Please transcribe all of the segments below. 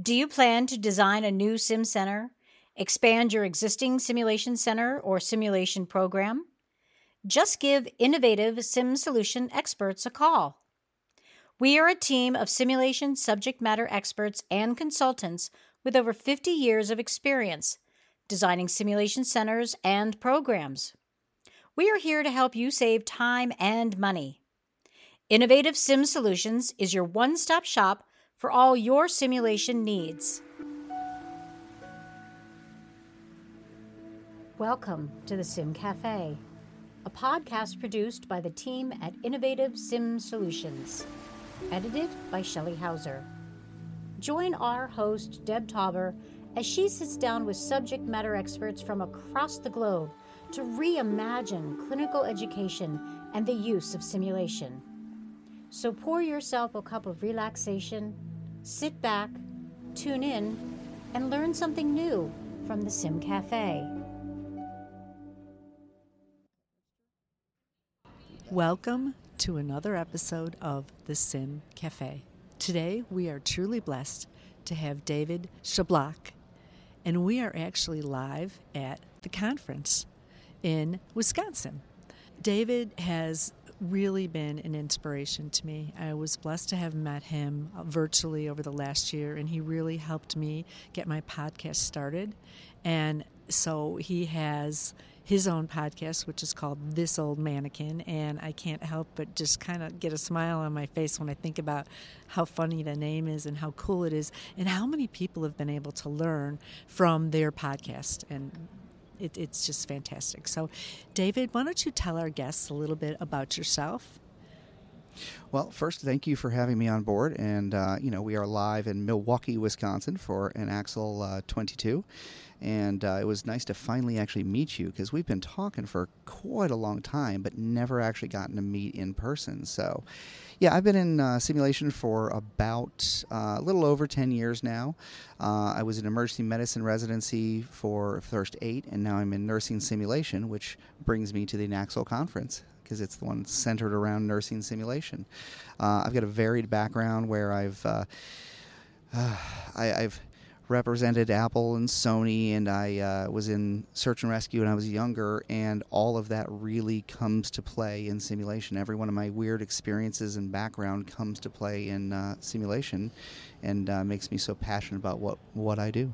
Do you plan to design a new sim center, expand your existing simulation center or simulation program? Just give innovative sim solution experts a call. We are a team of simulation subject matter experts and consultants with over 50 years of experience designing simulation centers and programs. We are here to help you save time and money. Innovative Sim Solutions is your one stop shop for all your simulation needs. Welcome to the Sim Cafe, a podcast produced by the team at Innovative Sim Solutions, edited by Shelley Hauser. Join our host, Deb Tauber, as she sits down with subject matter experts from across the globe to reimagine clinical education and the use of simulation. So pour yourself a cup of relaxation sit back, tune in, and learn something new from the Sim Cafe. Welcome to another episode of the Sim Cafe. Today we are truly blessed to have David Shablak, and we are actually live at the conference in Wisconsin. David has really been an inspiration to me. I was blessed to have met him uh, virtually over the last year, and he really helped me get my podcast started. And so he has his own podcast, which is called This Old Mannequin. And I can't help but just kind of get a smile on my face when I think about how funny the name is and how cool it is, and how many people have been able to learn from their podcast. And it, it's just fantastic. So, David, why don't you tell our guests a little bit about yourself? Well, first, thank you for having me on board. And, uh, you know, we are live in Milwaukee, Wisconsin for INACSL uh, 22. And uh, it was nice to finally actually meet you because we've been talking for quite a long time, but never actually gotten to meet in person. So, yeah, I've been in uh, simulation for about uh, a little over 10 years now. Uh, I was in emergency medicine residency for first eight, and now I'm in nursing simulation, which brings me to the INACSL conference because it's the one centered around nursing simulation. Uh, I've got a varied background where I've uh, I, have represented Apple and Sony, and I uh, was in search and rescue when I was younger, and all of that really comes to play in simulation. Every one of my weird experiences and background comes to play in uh, simulation, and uh, makes me so passionate about what what I do.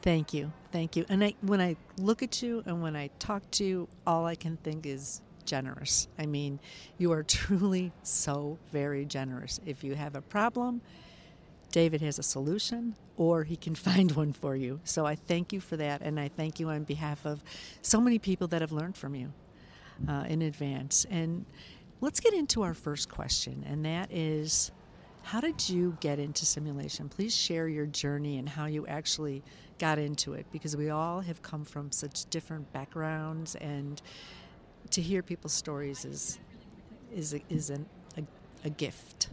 Thank you, thank you. And I, when I look at you and when I talk to you, all I can think is generous. I mean, you are truly so very generous. If you have a problem David has a solution or he can find one for you. So I thank you for that, and I thank you on behalf of so many people that have learned from you uh, in advance. And let's get into our first question, and that is how did you get into simulation? Please share your journey and how you actually got into it because we all have come from such different backgrounds, and to hear people's stories is is a, is an, a, a gift.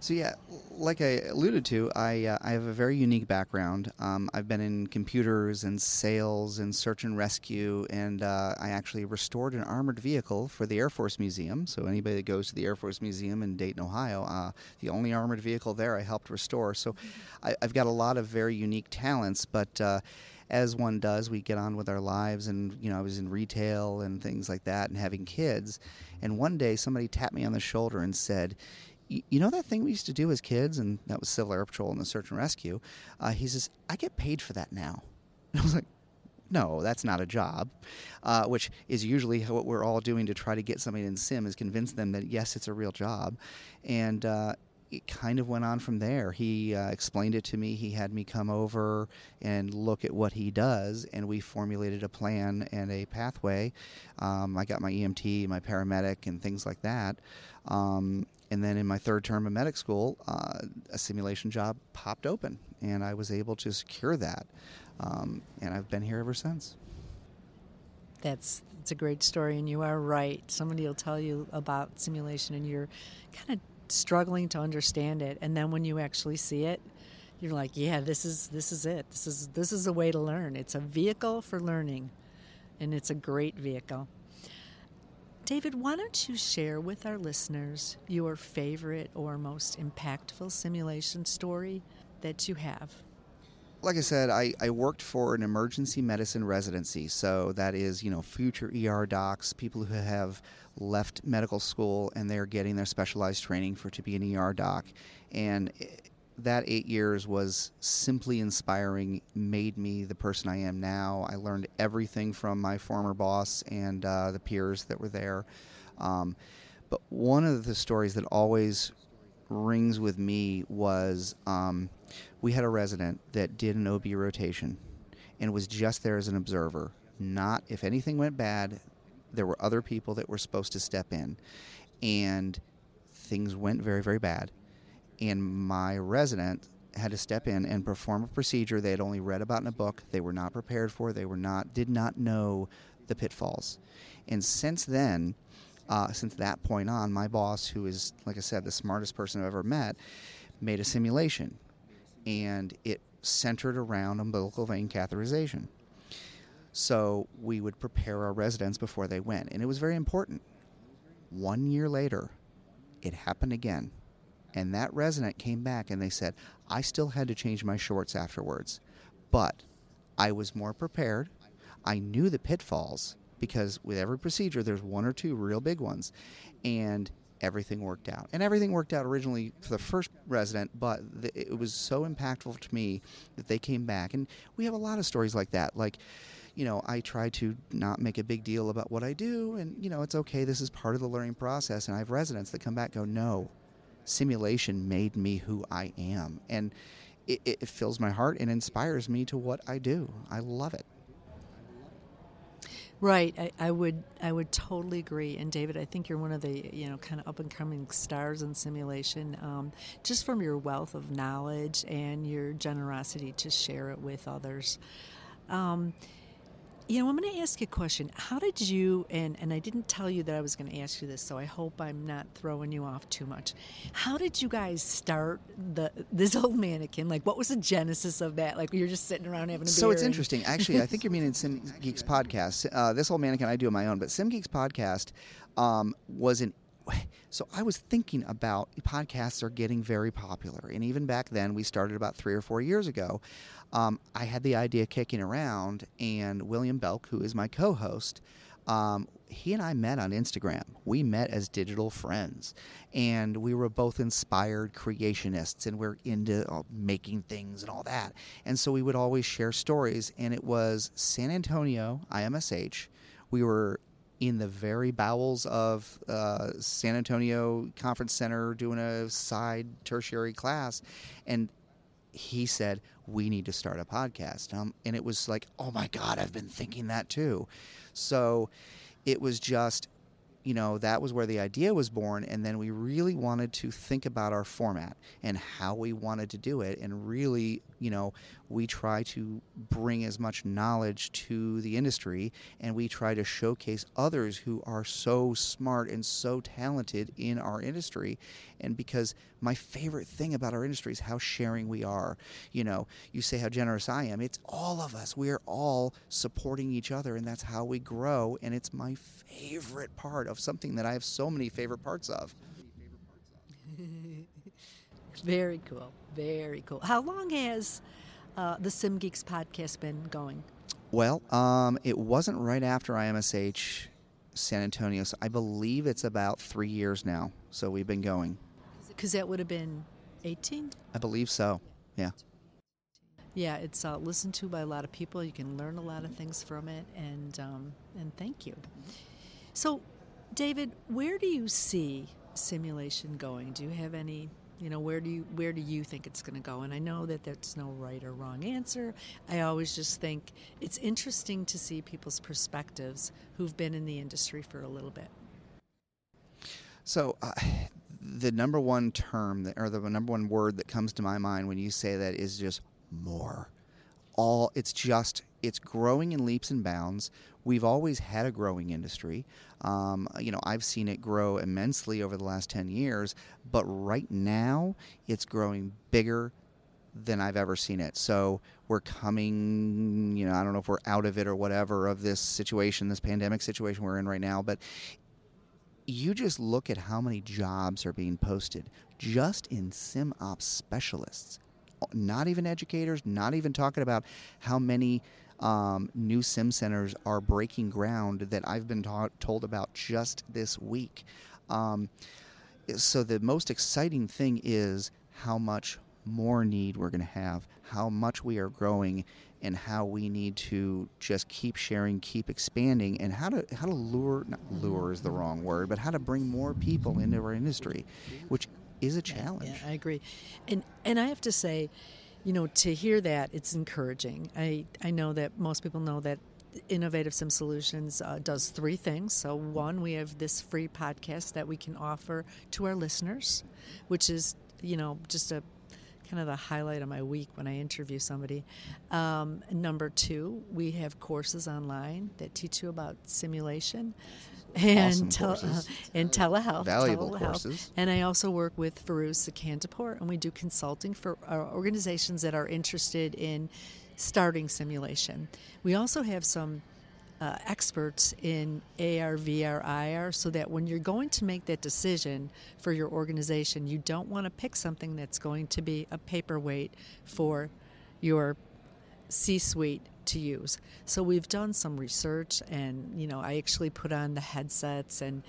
So yeah, like I alluded to, I uh, I have a very unique background. Um, I've been in computers and sales and search and rescue, and uh, I actually restored an armored vehicle for the Air Force Museum. So anybody that goes to the Air Force Museum in Dayton, Ohio, uh, the only armored vehicle there I helped restore. So I, have got a lot of very unique talents, but uh, as one does, we get on with our lives. And, you know, I was in retail and things like that and having kids. And one day somebody tapped me on the shoulder and said, you know that thing we used to do as kids, and that was Civil Air Patrol and the search and rescue. Uh, he says, I get paid for that now. And I was like, no, that's not a job, uh, which is usually what we're all doing to try to get somebody in sim is convince them that yes, it's a real job, and uh, it kind of went on from there. He uh, explained it to me. He had me come over and look at what he does, and we formulated a plan and a pathway. Um, I got my EMT, my paramedic, and things like that. Um, and then in my third term of medic school, uh, a simulation job popped open, and I was able to secure that. Um, and I've been here ever since. That's it's a great story, and you are right. Somebody will tell you about simulation, and you're kind of struggling to understand it, and then when you actually see it, you're like, "Yeah, this is this is it. This is this is a way to learn. It's a vehicle for learning, and it's a great vehicle." David, why don't you share with our listeners your favorite or most impactful simulation story? that you have? like I said, I, I worked for an emergency medicine residency. So that is, you know, future ER docs, people who have left medical school and they're getting their specialized training for to be an ER doc. And that eight years was simply inspiring, made me the person I am now. I learned everything from my former boss and uh, the peers that were there. Um, but one of the stories that always rings with me was um, we had a resident that did an OB rotation and was just there as an observer. Not if anything went bad, there were other people that were supposed to step in, and things went very, very bad. And my resident had to step in and perform a procedure they had only read about in a book. They were not prepared for. They were not did not know the pitfalls. And since then, uh, since that point on, my boss, who is like I said the smartest person I've ever met, made a simulation and it centered around umbilical vein catheterization. So we would prepare our residents before they went, and it was very important. One year later, it happened again, and that resident came back and they said, I still had to change my shorts afterwards, but I was more prepared. I knew the pitfalls because with every procedure, there's one or two real big ones, and everything worked out. And everything worked out originally for the first resident, but the, it was so impactful to me that they came back. And we have a lot of stories like that. Like, you know, I try to not make a big deal about what I do, and, you know, it's okay. This is part of the learning process. And I have residents that come back go, no, simulation made me who I am. And it, it fills my heart and inspires me to what I do. I love it. Right, I, I, would I would totally agree. And David, I think you're one of the you know kind of up and coming stars in simulation, um, just from your wealth of knowledge and your generosity to share it with others. Um, you know, I'm going to ask you a question. How did you, and, and I didn't tell you that I was going to ask you this, so I hope I'm not throwing you off too much. How did you guys start the this old mannequin? Like, what was the genesis of that? Like, you're just sitting around having a so it's and... interesting. Actually, I think you're meaning Sim Geeks podcast. Uh, this old mannequin I do on my own, but Sim Geeks podcast um, was an so I was thinking about podcasts are getting very popular, and even back then, we started about three or four years ago. Um, I had the idea kicking around, and William Belk, who is my co-host, um, he and I met on Instagram. We met as digital friends, and we were both inspired creationists, and we're into uh, making things and all that. And so we would always share stories, and it was San Antonio IMSH. We were in the very bowels of uh, San Antonio Conference Center doing a side tertiary class. And he said, We need to start a podcast. Um, and it was like, Oh my God, I've been thinking that too. So it was just you know, that was where the idea was born. And then we really wanted to think about our format and how we wanted to do it. And really, you know, we try to bring as much knowledge to the industry and we try to showcase others who are so smart and so talented in our industry. And because my favorite thing about our industry is how sharing we are. You know, you say how generous I am, it's all of us. We are all supporting each other, and that's how we grow. And it's my favorite part of something that I have so many favorite parts of. Very cool. Very cool. How long has uh, the Sim Geeks podcast been going? Well, um, it wasn't right after IMSH San Antonio, so I believe it's about three years now. So we've been going. Because that would have been 18? I believe so, yeah. Yeah, it's uh, listened to by a lot of people. You can learn a lot of things from it, and um, and thank you. So, David, where do you see simulation going? Do you have any you know where do you where do you think it's going to go? And i know that there's no right or wrong answer. I always just think it's interesting to see people's perspectives who've been in the industry for a little bit. So uh, the number one term that, or the number one word that comes to my mind when you say that is just more. All it's just it's growing in leaps and bounds we've always had a growing industry. Um, you know, I've seen it grow immensely over the last 10 years, but right now it's growing bigger than I've ever seen it. So we're coming, you know, I don't know if we're out of it or whatever of this situation, this pandemic situation we're in right now, but you just look at how many jobs are being posted just in sim ops specialists not even educators, not even talking about how many um, new sim centers are breaking ground that I've been told about just this week. Um, so the most exciting thing is how much more need we're going to have, how much we are growing, and how we need to just keep sharing, keep expanding, and how to how to lure not lure is the wrong word, but how to bring more people into our industry, which is a challenge. Yeah, I agree, and and I have to say, you know, to hear that it's encouraging. I I know that most people know that Innovative Sim Solutions uh, does three things. So, one, we have this free podcast that we can offer to our listeners, which is, you know, just a kind of the highlight of my week when I interview somebody. Um, number two, we have courses online that teach you about simulation and, awesome uh, and telehealth. Valuable telehealth. courses. And I also work with Farouz Sakantapur, and we do consulting for uh, organizations that are interested in starting simulation. We also have some uh, experts in AR, VR, IR, so that when you're going to make that decision for your organization, you don't want to pick something that's going to be a paperweight for your C suite to use. So we've done some research, and you know, I actually put on the headsets and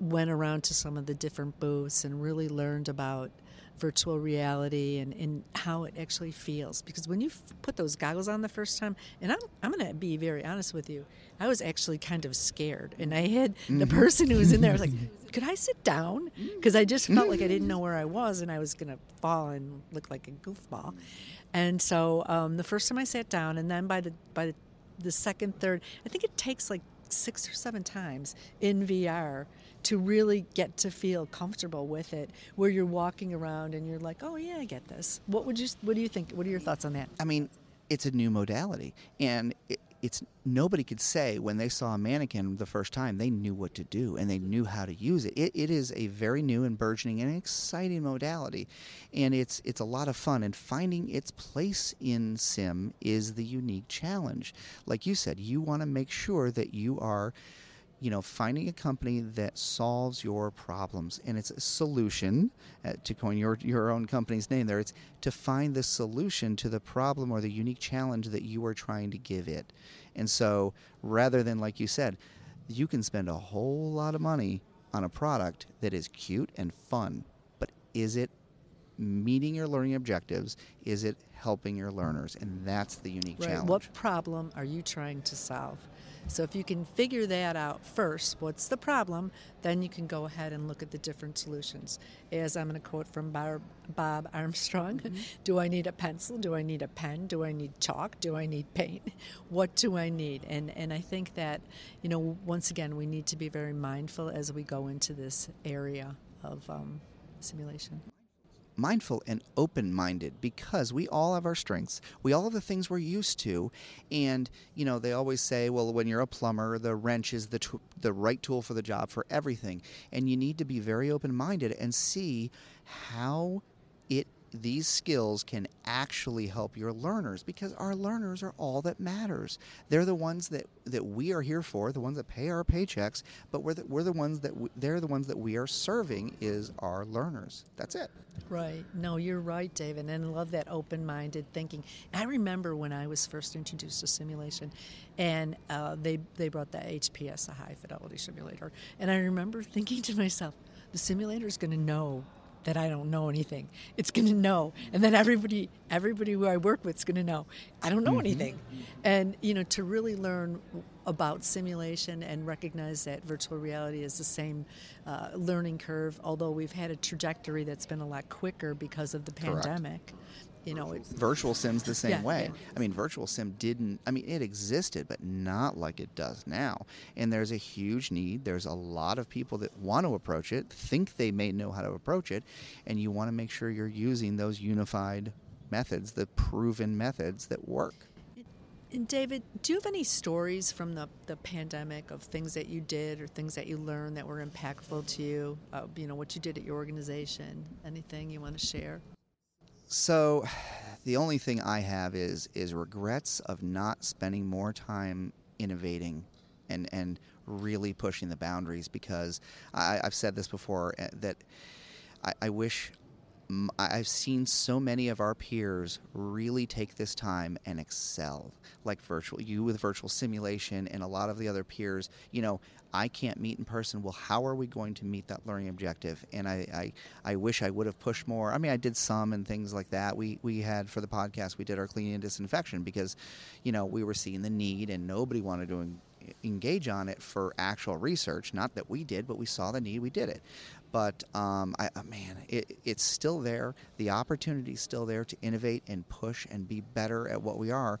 went around to some of the different booths and really learned about virtual reality and, and how it actually feels. Because when you f- put those goggles on the first time, and I'm, I'm going to be very honest with you, I was actually kind of scared. And I had Mm-hmm. the person who was in there, I was like, could I sit down? Because I just felt like I didn't know where I was and I was going to fall and look like a goofball. And so um, the first time I sat down, and then by the, by the, the second, third, I think it takes like six or seven times in VR to really get to feel comfortable with it where you're walking around and you're like oh yeah i get this. What would you what do you think? What are your thoughts on that? I mean, it's a new modality, and it, it's nobody could say when they saw a mannequin the first time they knew what to do and they knew how to use it. It, it is a very new and burgeoning and exciting modality, and it's it's a lot of fun. And finding its place in sim is the unique challenge. Like you said, you want to make sure that you are you know, finding a company that solves your problems, and it's a solution. Uh, to coin your your own company's name, there, it's to find the solution to the problem or the unique challenge that you are trying to give it. And so, rather than like you said, you can spend a whole lot of money on a product that is cute and fun, but is it meeting your learning objectives? Is it helping your learners? And that's the unique right. Challenge. what problem are you trying to solve? So if you can figure that out first what's the problem then you can go ahead and look at the different solutions. As i'm going to quote from bob armstrong do i need a pencil? Do i need a pen? Do i need chalk? Do i need paint? What do i need? And and i think that you know once again we need to be very mindful as we go into this area of um, simulation mindful and open minded because we all have our strengths. We all have the things we're used to. And, you know, they always say, well, when you're a plumber, the wrench is the, t- the right tool for the job for everything. And you need to be very open minded and see how it these skills can actually help your learners because our learners are all that matters. They're the ones that, that we are here for, the ones that pay our paychecks, but we're the, we're the ones that we, they're the ones that we are serving is our learners. That's it. Right. No, you're right, David. And I love that open minded thinking. I remember when I was first introduced to simulation and uh, they, they brought the HPS, a high fidelity simulator. And I remember thinking to myself, the simulator is going to know that I don't know anything. It's going to know, and then everybody, everybody who I work with is going to know I don't know anything. And you know, to really learn about simulation and recognize that virtual reality is the same uh, learning curve. Although we've had a trajectory that's been a lot quicker because of the Correct. You know, virtual sims the same Yeah, way yeah. i mean virtual sim didn't i mean it existed but not like it does now and there's a huge need there's a lot of people that want to approach it think they may know how to approach it and you want to make sure you're using those unified methods the proven methods that work And David, do you have any stories from the, the pandemic of things that you did or things that you learned that were impactful to you? Uh, you know, what you did at your organization? Anything you want to share? So, the only thing I have is is regrets of not spending more time innovating and and really pushing the boundaries because I, I've said this before uh, that I, I wish I've seen so many of our peers really take this time and excel, like virtual you with virtual simulation, and a lot of the other peers. You know, I can't meet in person. Well, how are we going to meet that learning objective? And I, I, I wish I would have pushed more. I mean, I did some and things like that. We we had for the podcast, we did our cleaning and disinfection because, you know, we were seeing the need and nobody wanted to engage on it for actual research. Not that we did, but we saw the need, we did it. But um, I, uh, man, it, it's still there. The opportunity is still there to innovate and push and be better at what we are.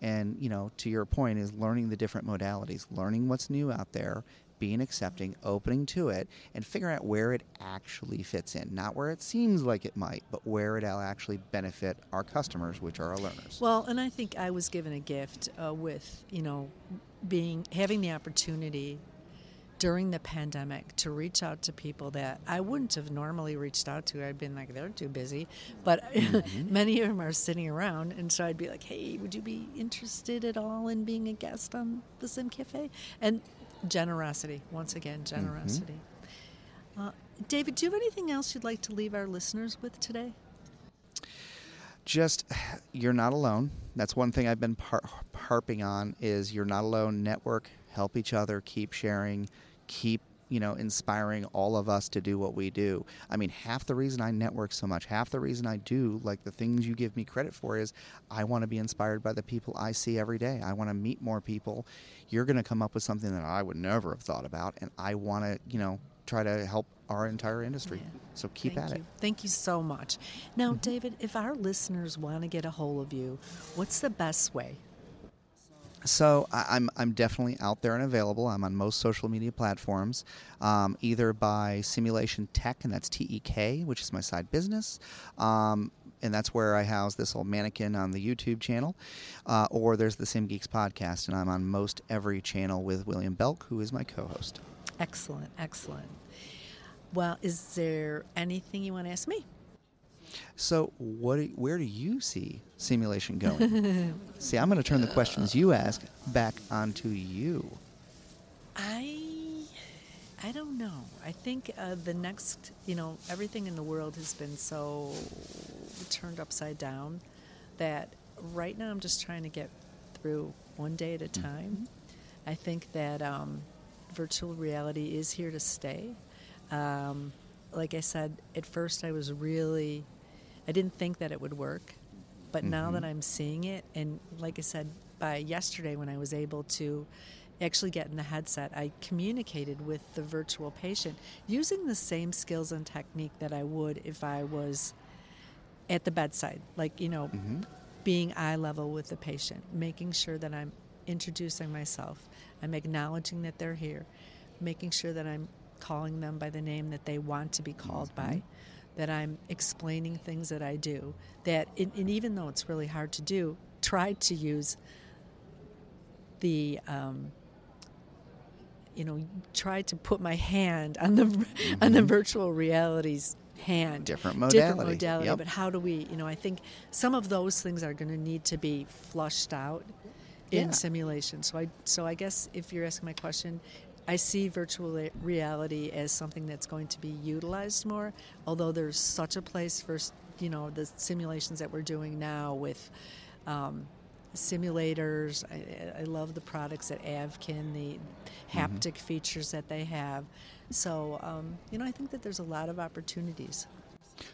And you know, to your point, is learning the different modalities, learning what's new out there, being accepting, opening to it, and figuring out where it actually fits in. Not where it seems like it might, but where it'll actually benefit our customers, which are our learners. Well, and I think I was given a gift uh, with you know being having the opportunity during the pandemic to reach out to people that I wouldn't have normally reached out to. I'd been like, they're too busy. But Mm-hmm. many of them are sitting around. And so I'd be like, hey, would you be interested at all in being a guest on the Sim Cafe? And generosity, once again, Mm-hmm. generosity. Uh, David, do you have anything else you'd like to leave our listeners with today? Just you're not alone. That's one thing I've been harping on is you're not alone. Network, help each other, keep sharing, keep you know inspiring all of us to do what we do. I mean, half the reason I network so much, half the reason I do like the things you give me credit for is I want to be inspired by the people I see every day. I want to meet more people. You're going to come up with something that I would never have thought about, and I want to you know try to help our entire industry. Yeah. So keep Thank at you. it. Mm-hmm. Thank you so much. Now, David, if our listeners want to get a hold of you, what's the best way? So I, I'm I'm definitely out there and available. I'm on most social media platforms, um, either by SimulationTek, and that's T E K, which is my side business. Um, and that's where I house this old mannequin on the YouTube channel, uh, or there's the Sim Geeks podcast, and I'm on most every channel with William Belk, who is my co-host. Excellent, excellent. Well, is there anything you want to ask me? So, what? Do, where do you see simulation going? see, I'm going to turn the questions you ask back onto you. I I don't know. I think uh, the next, you know, everything in the world has been so turned upside down that right now I'm just trying to get through one day at a time. I think that um, virtual reality is here to stay. Um, like I said, at first I was really, I didn't think that it would work, but now that I'm seeing it, and like I said, by yesterday when I was able to actually get in the headset, I communicated with the virtual patient using the same skills and technique that I would if I was at the bedside, like, you know, being eye level with the patient, making sure that I'm introducing myself, I'm acknowledging that they're here, making sure that I'm calling them by the name that they want to be called by, that I'm explaining things that I do, that, and and even though it's really hard to do, try to use the um, you know try to put my hand on the on the virtual reality's hand Different modality. different modality. modality Yep. but how do we you know i think some of those things are going to need to be flushed out in Yeah. simulation so i so i guess if you're asking my question i see virtual reality as something that's going to be utilized more although there's such a place for you know the simulations that we're doing now with um, simulators. I, I love the products at Avkin, the haptic features that they have. So, um, you know, I think that there's a lot of opportunities.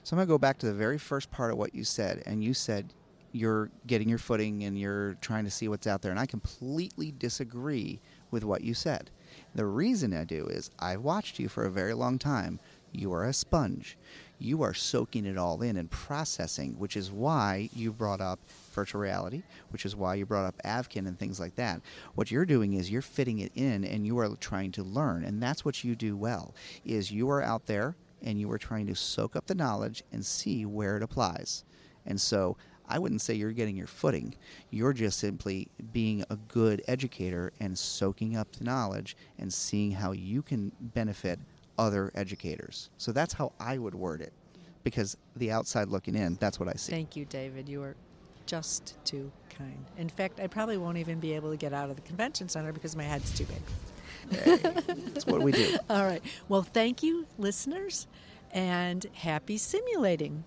So I'm going to go back to the very first part of what you said. And you said you're getting your footing and you're trying to see what's out there. And I completely disagree with what you said. The reason I do is I've watched you for a very long time. You are a sponge. You are soaking it all in and processing, which is why you brought up virtual reality, which is why you brought up Avkin and things like that. What you're doing is you're fitting it in and you are trying to learn. And that's what you do well, is you are out there and you are trying to soak up the knowledge and see where it applies. And so I wouldn't say you're getting your footing. You're just simply being a good educator and soaking up the knowledge and seeing how you can benefit other educators. So that's how I would word it. Because the outside looking in, that's what I see. Thank you, David. You are just too kind. In fact, I probably won't even be able to get out of the convention center because my head's too big. Hey, that's what we do. All right. Well, thank you, listeners, and happy simulating.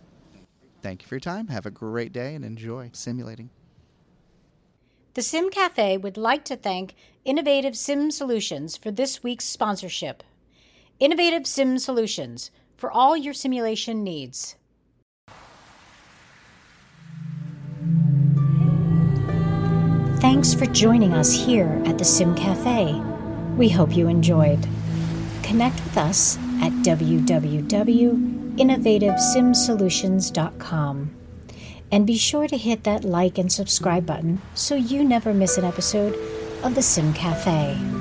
Thank you for your time. Have a great day and enjoy simulating. The Sim Cafe would like to thank Innovative Sim Solutions for this week's sponsorship. Innovative Sim Solutions for all your simulation needs. Thanks for joining us here at the Sim Cafe. We hope you enjoyed. Connect with us at www.innovativesimsolutions.com. And be sure to hit that like and subscribe button so you never miss an episode of the Sim Cafe.